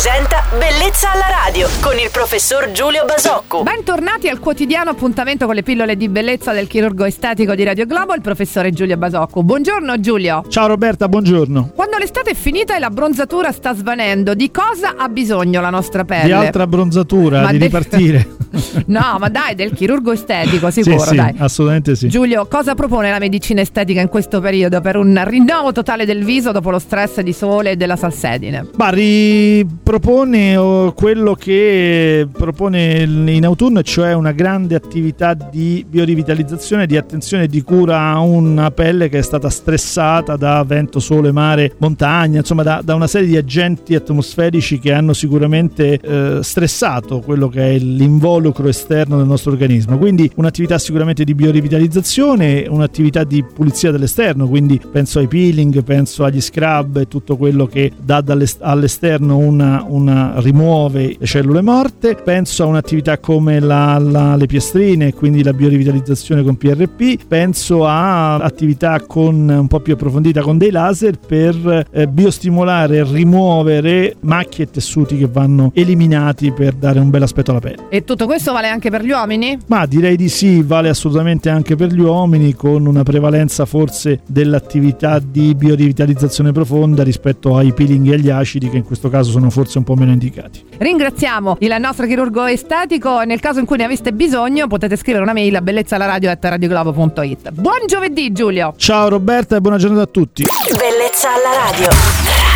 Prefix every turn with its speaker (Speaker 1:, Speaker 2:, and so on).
Speaker 1: presenta Bellezza alla radio con il professor Giulio Basocco.
Speaker 2: Bentornati al quotidiano appuntamento con le pillole di bellezza del chirurgo estetico di Radio Globo, il professore Giulio Basocco. Buongiorno Giulio.
Speaker 3: Ciao Roberta, buongiorno.
Speaker 2: Quando l'estate è finita e la bronzatura sta svanendo, di cosa ha bisogno la nostra pelle?
Speaker 3: Di altra bronzatura,
Speaker 2: Ma
Speaker 3: di
Speaker 2: de-
Speaker 3: ripartire.
Speaker 2: No, ma dai, del chirurgo estetico, sicuro,
Speaker 3: sì, sì,
Speaker 2: dai.
Speaker 3: assolutamente sì.
Speaker 2: Giulio, cosa propone la medicina estetica in questo periodo per un rinnovo totale del viso dopo lo stress di sole e della salsedine?
Speaker 3: Ma ripropone quello che propone in autunno, cioè una grande attività di biorivitalizzazione, di attenzione e di cura a una pelle che è stata stressata da vento, sole, mare, montagna, insomma da, da una serie di agenti atmosferici che hanno sicuramente eh, stressato quello che è l'involucro esterno del nostro organismo. Quindi un'attività sicuramente di biorivitalizzazione, un'attività di pulizia dell'esterno, quindi penso ai peeling, penso agli scrub e tutto quello che dà all'esterno una, una rimuove le cellule morte, penso a un'attività come la, la- le piastrine, quindi la biorivitalizzazione con PRP, penso a attività con, un po' più approfondita con dei laser per eh, biostimolare e rimuovere macchie e tessuti che vanno eliminati per dare un bel aspetto alla pelle.
Speaker 2: E tutto questo vale anche per gli uomini?
Speaker 3: Ma direi di sì, vale assolutamente anche per gli uomini, con una prevalenza forse dell'attività di biorivitalizzazione profonda rispetto ai peeling e agli acidi, che in questo caso sono forse un po' meno indicati.
Speaker 2: Ringraziamo il nostro chirurgo estetico. Nel caso in cui ne aveste bisogno, potete scrivere una mail a bellezzalaradio.it. Buon giovedì, Giulio!
Speaker 3: Ciao Roberta e buona giornata a tutti.
Speaker 1: Bellezza alla radio.